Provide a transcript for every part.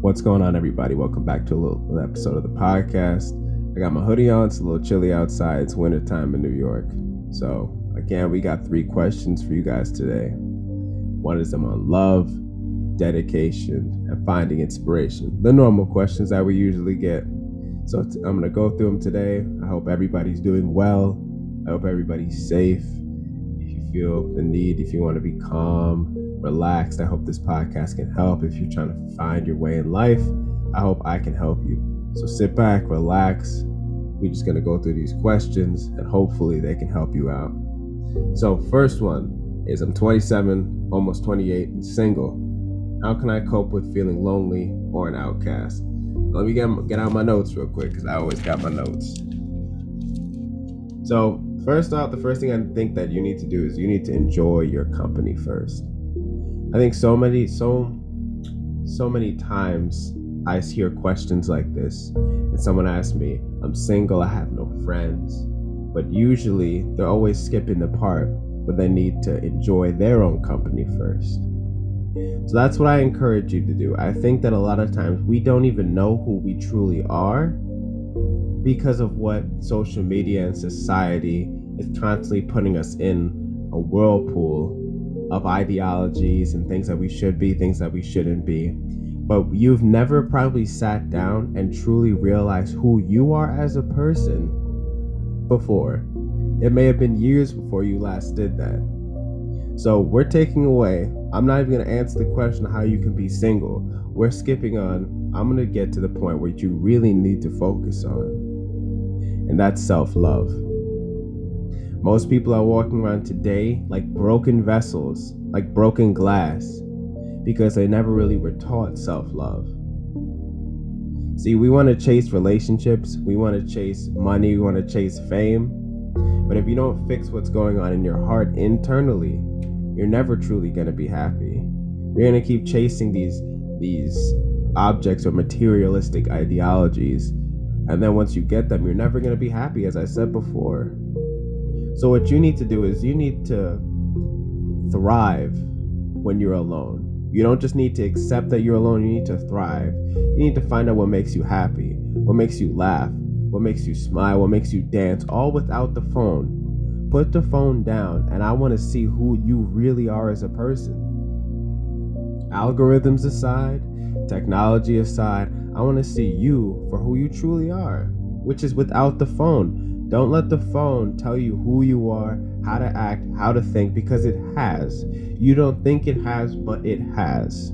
What's going on, everybody? Welcome back to a little episode of the podcast. I got my hoodie on. It's a little chilly outside. It's wintertime in New York. So, again, we got three questions for you guys today. One is them on love, dedication, and finding inspiration. The normal questions that we usually get. So, t- I'm going to go through them today. I hope everybody's doing well. I hope everybody's safe. If you feel the need, if you want to be calm, relaxed. I hope this podcast can help. If you're trying to find your way in life, I hope I can help you. So sit back, relax. We're just going to go through these questions and hopefully they can help you out. So, first one is I'm 27, almost 28, and single. How can I cope with feeling lonely or an outcast? Let me get, get out my notes real quick because I always got my notes. So, first off, the first thing I think that you need to do is you need to enjoy your company first. I think so many so so many times I hear questions like this, and someone asks me, "I'm single, I have no friends," but usually they're always skipping the part where they need to enjoy their own company first. So that's what I encourage you to do. I think that a lot of times we don't even know who we truly are because of what social media and society is constantly putting us in a whirlpool of ideologies and things that we should be, things that we shouldn't be. But you've never probably sat down and truly realized who you are as a person before. It may have been years before you last did that. So we're taking away, I'm not even to answer the question how you can be single. We're skipping on, I'm to get to the point where you really need to focus on. And that's self love. Most people are walking around today like broken vessels, like broken glass, because they never really were taught self love. See, we want to chase relationships, we want to chase money, we want to chase fame. But if you don't fix what's going on in your heart internally, you're never truly going to be happy. You're going to keep chasing these these objects or materialistic ideologies. And then once you get them, you're never going to be happy as I said before. So, what you need to do is you need to thrive when you're alone. You don't just need to accept that you're alone, you need to thrive. You need to find out what makes you happy, what makes you laugh, what makes you smile, what makes you dance, all without the phone. Put the phone down, and I want to see who you really are as a person. Algorithms aside, technology aside, I want to see you for who you truly are, which is without the phone. Don't let the phone tell you who you are, how to act, how to think, because it has. You don't think it has, but it has.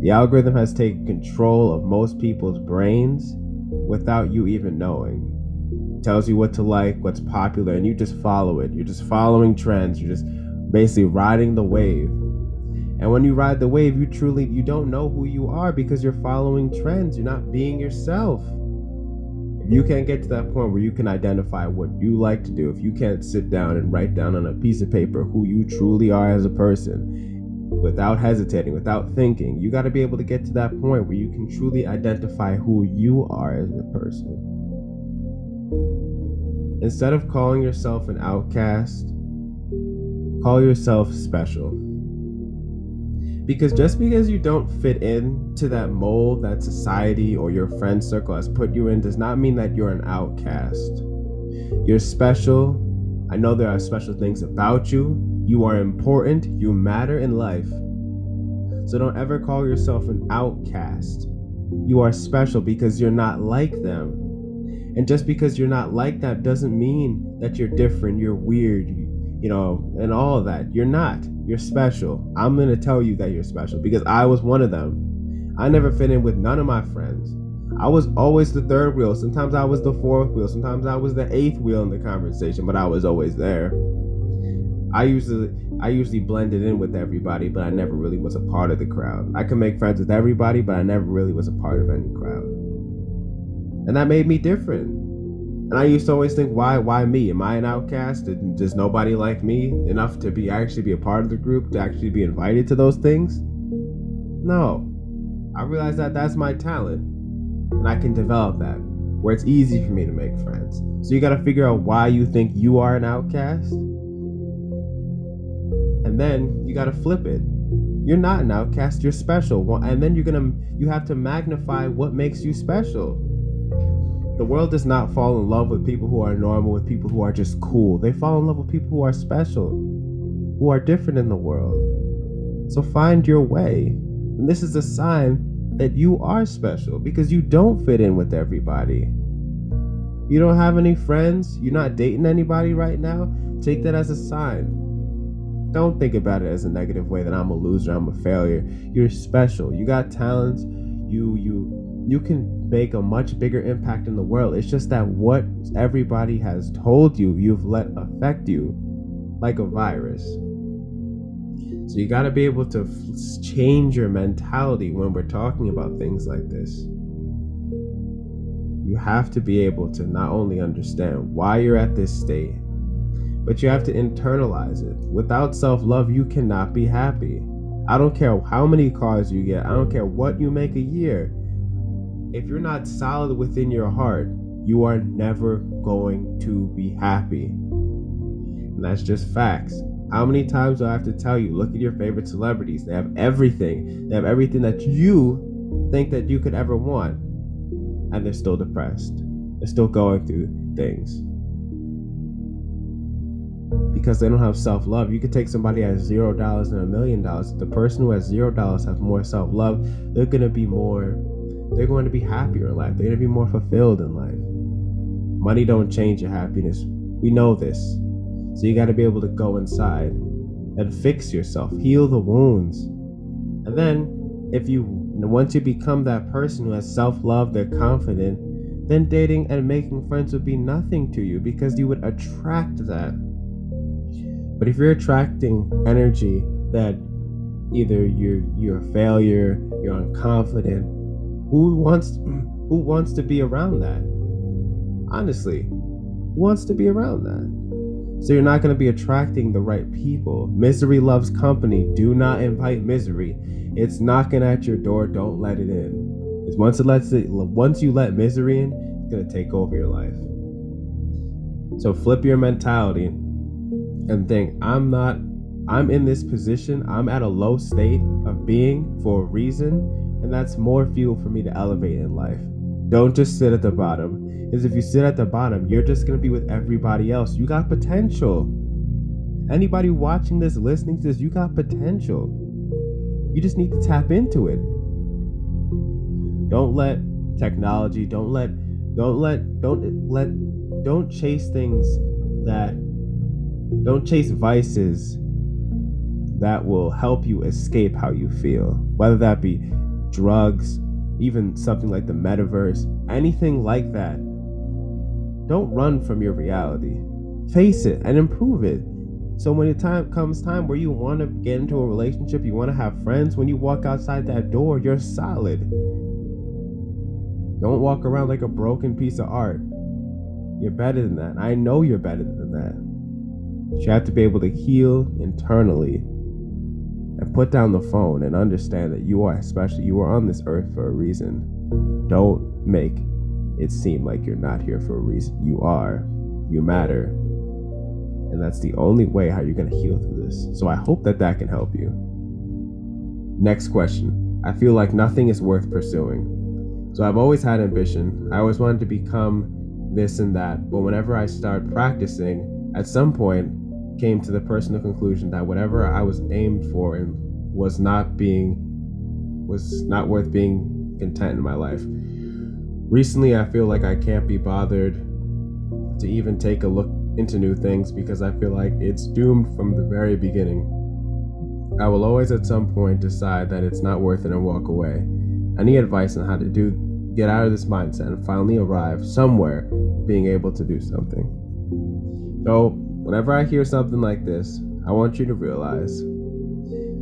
The algorithm has taken control of most people's brains without you even knowing. It tells you what to like, what's popular, and you just follow it. You're just following trends. You're just basically riding the wave. And when you ride the wave, you truly you don't know who you are because you're following trends. You're not being yourself you can't get to that point where you can identify what you like to do, if you can't sit down and write down on a piece of paper who you truly are as a person without hesitating, without thinking, you got to be able to get to that point where you can truly identify who you are as a person. Instead of calling yourself an outcast, call yourself special. Because just because you don't fit in to that mold that society or your friend circle has put you in does not mean that you're an outcast. You're special. I know there are special things about you. You are important. You matter in life. So don't ever call yourself an outcast. You are special because you're not like them. And just because you're not like that doesn't mean that you're different, you're weird, you know, and all that. You're not. You're special. I'm going to tell you that you're special because I was one of them. I never fit in with none of my friends. I was always the third wheel. Sometimes I was the fourth wheel. Sometimes I was the eighth wheel in the conversation, but I was always there. I usually I usually blended in with everybody, but I never really was a part of the crowd. I could make friends with everybody, but I never really was a part of any crowd. And that made me different. And I used to always think, why, why me? Am I an outcast? Does nobody like me enough to be actually be a part of the group to actually be invited to those things? No, I realized that that's my talent, and I can develop that where it's easy for me to make friends. So you got to figure out why you think you are an outcast, and then you got to flip it. You're not an outcast, you're special. And then you're gonna you have to magnify what makes you special. The world does not fall in love with people who are normal, with people who are just cool. They fall in love with people who are special, who are different in the world. So find your way. And this is a sign that you are special because you don't fit in with everybody. You don't have any friends, you're not dating anybody right now. Take that as a sign. Don't think about it as a negative way that I'm a loser, I'm a failure. You're special. You got talents. You you you can make a much bigger impact in the world. It's just that what everybody has told you, you've let affect you like a virus. So you got to be able to f- change your mentality when we're talking about things like this. You have to be able to not only understand why you're at this state, but you have to internalize it. Without self love, you cannot be happy. I don't care how many cars you get, I don't care what you make a year. If you're not solid within your heart, you are never going to be happy. And that's just facts. How many times do I have to tell you? Look at your favorite celebrities. They have everything. They have everything that you think that you could ever want. And they're still depressed. They're still going through things because they don't have self love. You could take somebody at zero dollars and a million dollars. The person who has zero dollars has more self love. They're gonna be more. They're going to be happier in life. They're gonna be more fulfilled in life. Money don't change your happiness. We know this. So you got to be able to go inside and fix yourself, heal the wounds, and then if you once you become that person who has self love, they're confident. Then dating and making friends would be nothing to you because you would attract that but if you're attracting energy that either you're you're a failure, you're unconfident, who wants who wants to be around that? Honestly, who wants to be around that? So you're not going to be attracting the right people. Misery loves company. Do not invite misery. It's knocking at your door. Don't let it in. Once it lets it, once you let misery in, it's gonna take over your life. So flip your mentality and think I'm not I'm in this position, I'm at a low state of being for a reason, and that's more fuel for me to elevate in life. Don't just sit at the bottom. Because if you sit at the bottom, you're just gonna be with everybody else. You got potential. Anybody watching this, listening to this, you got potential. You just need to tap into it. Don't let technology, don't let don't let don't let don't chase things that don't chase vices that will help you escape how you feel, whether that be drugs, even something like the metaverse, anything like that. Don't run from your reality. Face it and improve it. So when the time comes time where you want to get into a relationship, you want to have friends, when you walk outside that door, you're solid. Don't walk around like a broken piece of art. You're better than that. I know you're better than that. You have to be able to heal internally and put down the phone and understand that you are special. You are on this earth for a reason. Don't make it seem like you're not here for a reason. You are. You matter. And that's the only way how you're going to heal through this. So I hope that that can help you. Next question. I feel like nothing is worth pursuing. So I've always had ambition. I always wanted to become this and that. But whenever I start practicing, at some point, came to the personal conclusion that whatever I was aimed for and was not being was not worth being content in my life. Recently, I feel like I can't be bothered to even take a look into new things because I feel like it's doomed from the very beginning. I will always at some point decide that it's not worth it and walk away. Any advice on how to do get out of this mindset and finally arrive somewhere being able to do something. So Whenever I hear something like this, I want you to realize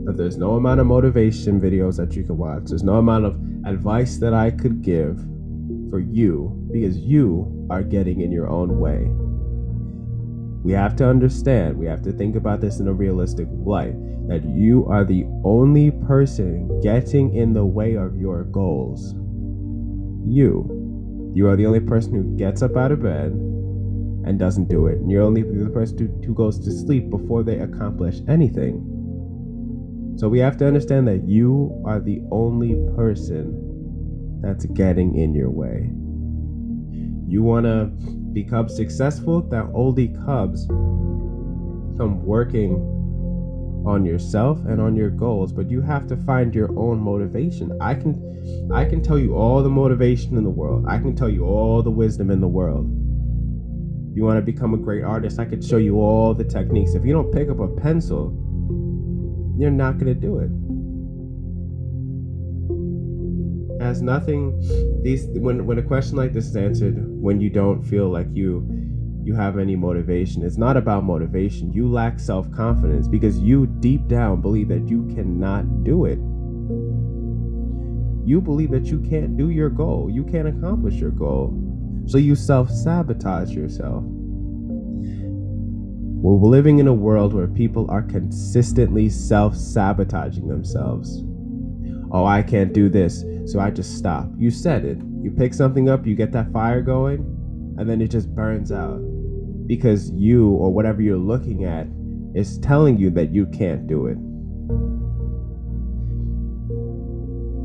that there's no amount of motivation videos that you can watch, there's no amount of advice that I could give for you because you are getting in your own way. We have to understand, we have to think about this in a realistic light that you are the only person getting in the way of your goals. You. You are the only person who gets up out of bed, and doesn't do it. And you're only the person who, who goes to sleep before they accomplish anything. So we have to understand that you are the only person that's getting in your way. You want to become successful? That oldie cubs come working on yourself and on your goals, but you have to find your own motivation. I can I can tell you all the motivation in the world. I can tell you all the wisdom in the world. You want to become a great artist? I could show you all the techniques. If you don't pick up a pencil, you're not going to do it. As nothing these when when a question like this is answered when you don't feel like you you have any motivation. It's not about motivation. You lack self-confidence because you deep down believe that you cannot do it. You believe that you can't do your goal. You can't accomplish your goal. So you self-sabotage yourself. We're living in a world where people are consistently self sabotaging themselves. Oh, I can't do this, so I just stop. You said it. You pick something up, you get that fire going, and then it just burns out. Because you or whatever you're looking at is telling you that you can't do it.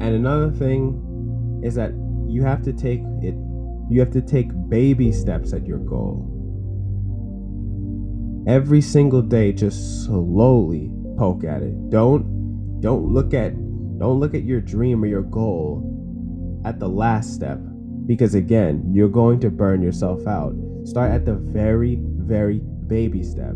And another thing is that you have to take it, you have to take baby steps at your goal. Every single day just slowly poke at it. Don't don't look at don't look at your dream or your goal at the last step because again you're going to burn yourself out. Start at the very very baby step.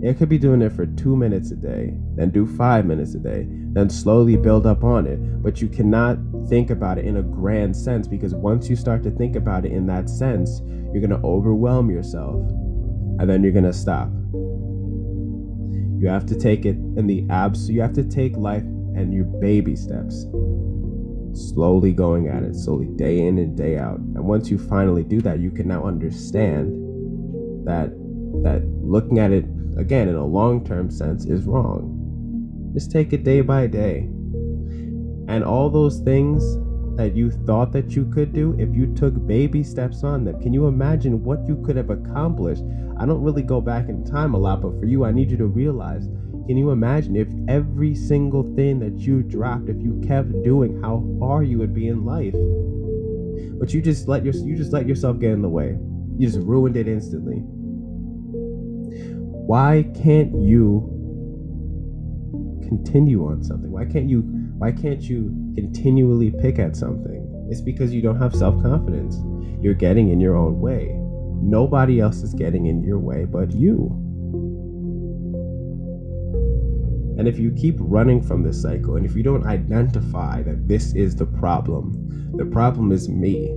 It could be doing it for two minutes a day then do five minutes a day then slowly build up on it but you cannot think about it in a grand sense because once you start to think about it in that sense you're going to overwhelm yourself and then you're gonna stop. You have to take it in the abs. You have to take life and your baby steps, slowly going at it, slowly day in and day out. And once you finally do that, you can now understand that that looking at it again in a long-term sense is wrong. Just take it day by day. And all those things that you thought that you could do if you took baby steps on them. Can you imagine what you could have accomplished? I don't really go back in time a lot, but for you, I need you to realize can you imagine if every single thing that you dropped, if you kept doing, how far you would be in life? But you just let your you just let yourself get in the way. You just ruined it instantly. Why can't you continue on something? Why can't you why can't you continually pick at something? It's because you don't have self-confidence. You're getting in your own way. Nobody else is getting in your way but you. And if you keep running from this cycle, and if you don't identify that this is the problem, the problem is me.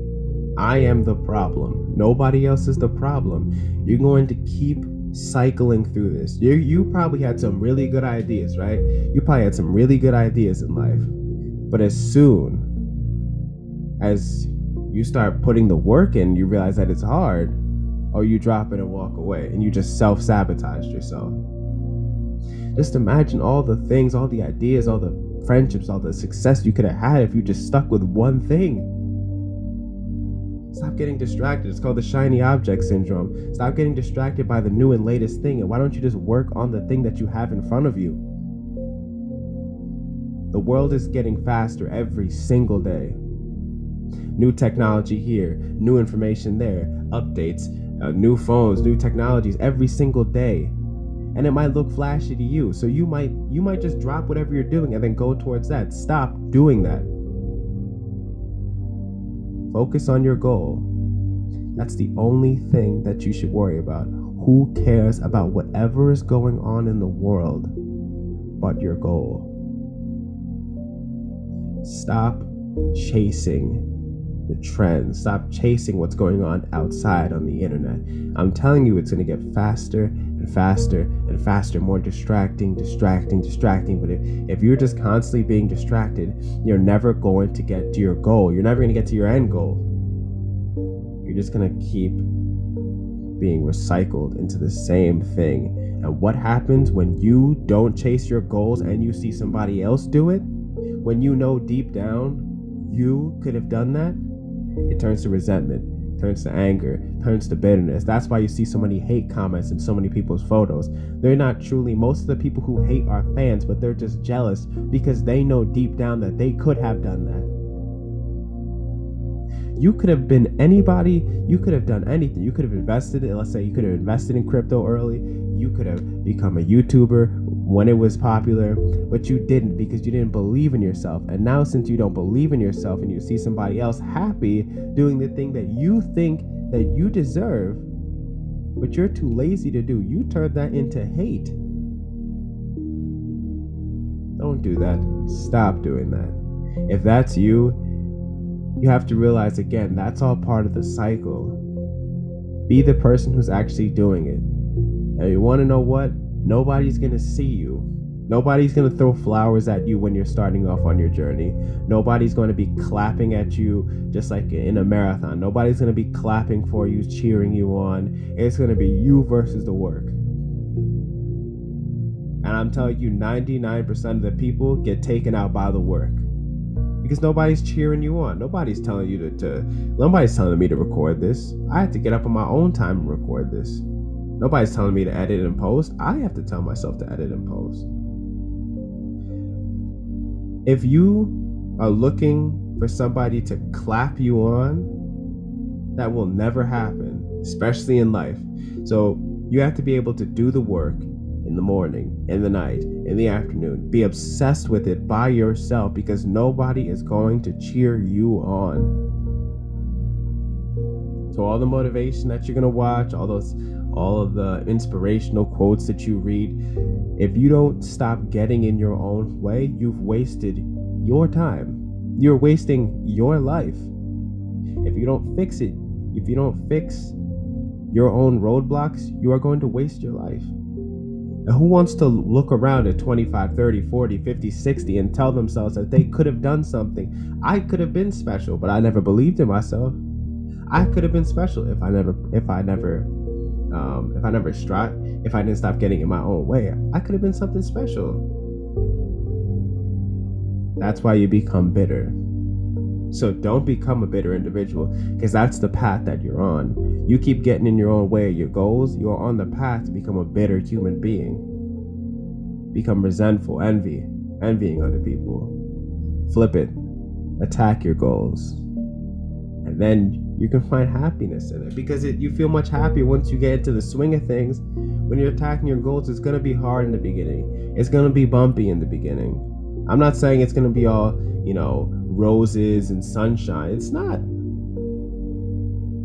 I am the problem. Nobody else is the problem. You're going to keep cycling through this. You you probably had some really good ideas, right? You probably had some really good ideas in life. But as soon as you start putting the work in, you realize that it's hard, or you drop it and walk away and you just self-sabotage yourself. Just imagine all the things, all the ideas, all the friendships, all the success you could have had if you just stuck with one thing Stop getting distracted. It's called the shiny object syndrome. Stop getting distracted by the new and latest thing. And why don't you just work on the thing that you have in front of you? The world is getting faster every single day. New technology here, new information there, updates, uh, new phones, new technologies every single day. And it might look flashy to you. So you might you might just drop whatever you're doing and then go towards that. Stop doing that. Focus on your goal. That's the only thing that you should worry about. Who cares about whatever is going on in the world but your goal? Stop chasing the trends. Stop chasing what's going on outside on the internet. I'm telling you, it's going to get faster and faster and faster, more distracting, distracting, distracting. But if, if you're just constantly being distracted, you're never going to get to your goal. You're never going to get to your end goal. You're just going to keep being recycled into the same thing. And what happens when you don't chase your goals and you see somebody else do it? When you know deep down you could have done that, it turns to resentment turns to anger, turns to bitterness. That's why you see so many hate comments in so many people's photos. They're not truly, most of the people who hate are fans, but they're just jealous because they know deep down that they could have done that. You could have been anybody, you could have done anything. You could have invested in, let's say you could have invested in crypto early, you could have become a YouTuber when it was popular, but you didn't because you didn't believe in yourself. And now, since you don't believe in yourself and you see somebody else happy doing the thing that you think that you deserve, but you're too lazy to do, you turn that into hate. Don't do that. Stop doing that. If that's you, you have to realize again, that's all part of the cycle. Be the person who's actually doing it. And you want to know what? Nobody's to see you. Nobody's to throw flowers at you when you're starting off on your journey. Nobody's to be clapping at you just like in a marathon. Nobody's to be clapping for you, cheering you on. It's to be you versus the work. And I'm telling you, 99% of the people get taken out by the work because nobody's cheering you on. Nobody's telling you to, to, nobody's telling me to record this. I have to get up on my own time and record this. Nobody's telling me to edit and post. I have to tell myself to edit and post. If you are looking for somebody to clap you on, that will never happen, especially in life. So you have to be able to do the work in the morning, in the night, in the afternoon. Be obsessed with it by yourself because nobody is going to cheer you on. All the motivation that you're to watch, all those all of the inspirational quotes that you read, if you don't stop getting in your own way, you've wasted your time. You're wasting your life. If you don't fix it, if you don't fix your own roadblocks, you are going to waste your life. And who wants to look around at 25, 30, 40, 50, 60 and tell themselves that they could have done something? I could have been special, but I never believed in myself. I could have been special if I never if I never um, if I never strive if I didn't stop getting in my own way. I could have been something special. That's why you become bitter. So don't become a bitter individual because that's the path that you're on. You keep getting in your own way your goals, you're on the path to become a bitter human being. Become resentful, envy, envying other people. Flip it. Attack your goals. And then you can find happiness in it because it, you feel much happier once you get into the swing of things. When you're attacking your goals, it's going to be hard in the beginning. It's going to be bumpy in the beginning. I'm not saying it's going to be all, you know, roses and sunshine. It's not.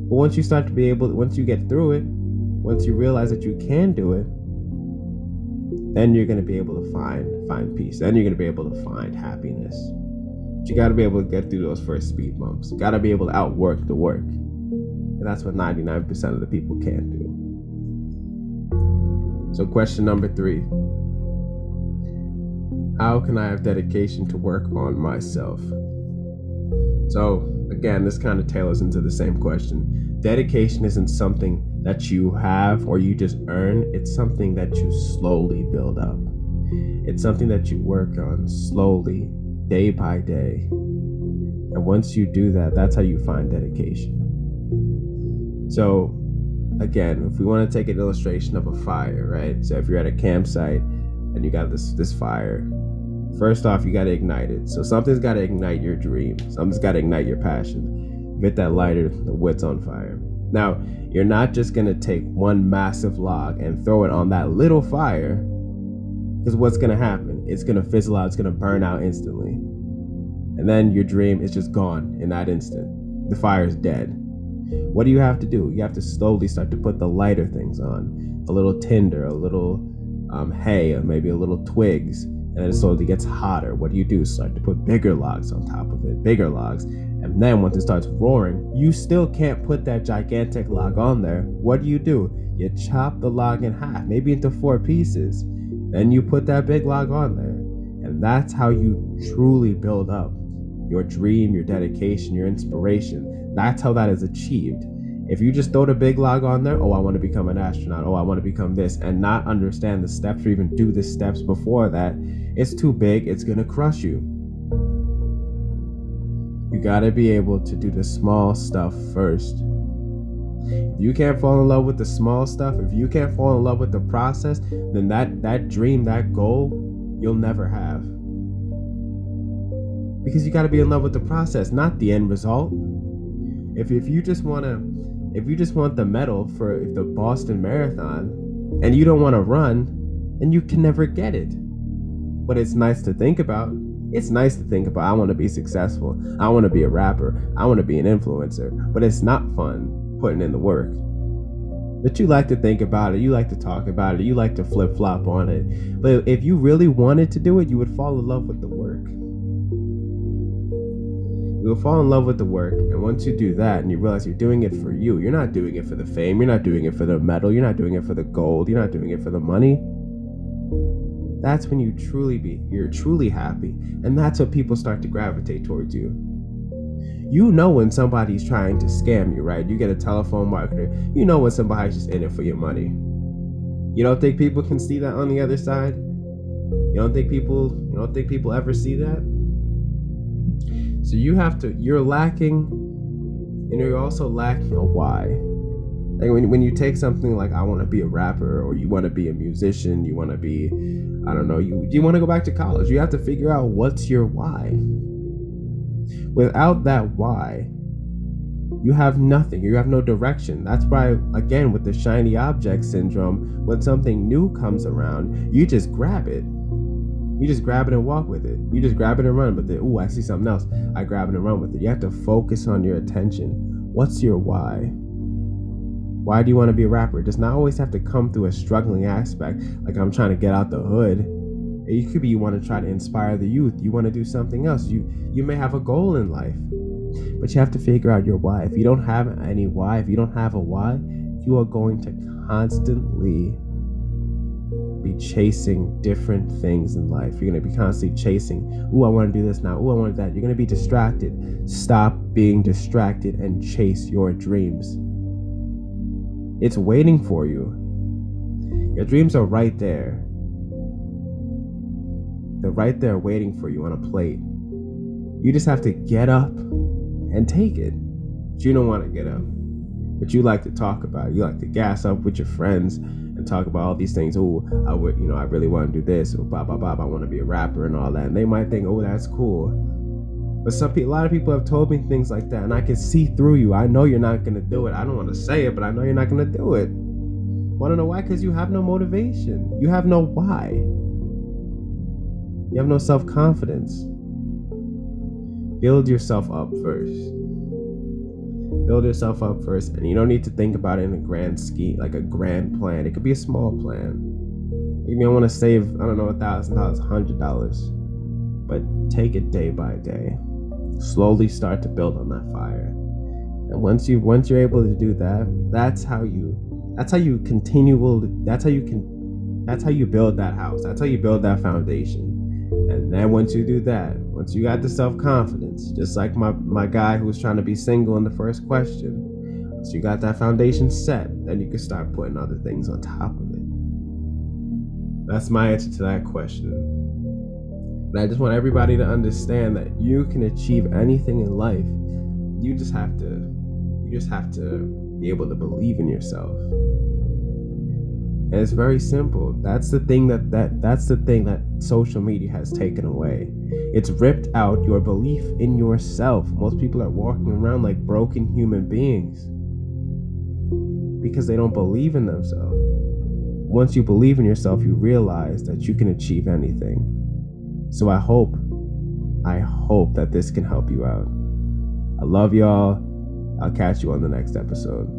But once you start to be able, once you get through it, once you realize that you can do it, then you're going to be able to find find peace. Then you're going to be able to find happiness. But you got to be able to get through those first speed bumps. You got to be able to outwork the work. And that's what 99% of the people can't do. So, question number three How can I have dedication to work on myself? So, again, this kind of tailors into the same question. Dedication isn't something that you have or you just earn, it's something that you slowly build up. It's something that you work on slowly, day by day. And once you do that, that's how you find dedication. So, again, if we want to take an illustration of a fire, right? So, if you're at a campsite and you got this this fire, First off, you got to ignite it. So something's got to ignite your dream. Something's got to ignite your passion. Get that lighter, the wood's on fire. Now, you're not just going to take one massive log and throw it on that little fire. Because what's going to happen? It's to fizzle out, it's to burn out instantly. And then your dream is just gone in that instant. The fire is dead. What do you have to do? You have to slowly start to put the lighter things on a little tinder, a little um, hay, or maybe a little twigs and then it slowly gets hotter. What do you do? Start to put bigger logs on top of it, bigger logs. And then once it starts roaring, you still can't put that gigantic log on there. What do you do? You chop the log in half, maybe into four pieces. Then you put that big log on there. And that's how you truly build up your dream, your dedication, your inspiration. That's how that is achieved. If you just throw the big log on there, oh, I want to become an astronaut, oh, I want to become this, and not understand the steps or even do the steps before that, it's too big, it's going to crush you. You got to be able to do the small stuff first If you can't fall in love with the small stuff, if you can't fall in love with the process, then that that dream, that goal, you'll never have. Because you got to be in love with the process, not the end result. If if you just want to if you just want the medal for if the Boston Marathon and you don't want to run, then you can never get it. But it's nice to think about. It's nice to think about. I want to be successful. I want to be a rapper. I want to be an influencer. But it's not fun putting in the work. But you like to think about it. You like to talk about it. You like to flip flop on it. But if you really wanted to do it, you would fall in love with the work. You'll fall in love with the work, and once you do that and you realize you're doing it for you, you're not doing it for the fame, you're not doing it for the medal, you're not doing it for the gold, you're not doing it for the money. That's when you truly be, you're truly happy, and that's what people start to gravitate towards you. You know when somebody's trying to scam you, right? You get a telephone marketer, you know when somebody's just in it for your money. You don't think people can see that on the other side? You don't think people you don't think people ever see that? So you have to, you're lacking, and you're also lacking a why. Like when, when you take something like I want to be a rapper or you want to be a musician, you want to be, I don't know, you you want to go back to college. You have to figure out what's your why. Without that why, you have nothing. You have no direction. That's why, again, with the shiny object syndrome, when something new comes around, you just grab it you just grab it and walk with it. You just grab it and run with it. Ooh, I see something else. I grab it and run with it. You have to focus on your attention. What's your why? Why do you want to be a rapper? It does not always have to come through a struggling aspect, like I'm trying to get out the hood. It could be you want to try to inspire the youth. You want to do something else. You you may have a goal in life, but you have to figure out your why. If you don't have any why, if you don't have a why, you are going to constantly be chasing different things in life. You're going to be constantly chasing, ooh, I want to do this now. Ooh, I want that. You're going to be distracted. Stop being distracted and chase your dreams. It's waiting for you. Your dreams are right there. They're right there waiting for you on a plate. You just have to get up and take it. But you don't want to get up. But you like to talk about it. You like to gas up with your friends and talk about all these things. Oh, I would, you know, I really want to do this. Or blah blah blah. I want to be a rapper and all that. And they might think, oh, that's cool. But some people, a lot of people have told me things like that, and I can see through you. I know you're not gonna do it. I don't want to say it, but I know you're not gonna do it. Want to know why? Because you have no motivation. You have no why. You have no self confidence. Build yourself up first. Build yourself up first and you don't need to think about it in a grand scheme like a grand plan. It could be a small plan. You may want to save i don't know a thousand dollars a hundred dollars but take it day by day. Slowly start to build on that fire. And once you once you're able to do that that's how you that's how you continual that's how you can that's how you build that house. That's how you build that foundation and then once you do that, once you got the self confidence, just like my, my guy who was trying to be single in the first question, once you got that foundation set, then you can start putting other things on top of it. That's my answer to that question. And I just want everybody to understand that you can achieve anything in life. You just have to you just have to be able to believe in yourself. And it's very simple. That's the thing that, that that's the thing that social media has taken away. It's ripped out your belief in yourself. Most people are walking around like broken human beings because they don't believe in themselves. Once you believe in yourself, you realize that you can achieve anything. So I hope, I hope that this can help you out. I love y'all. I'll catch you on the next episode.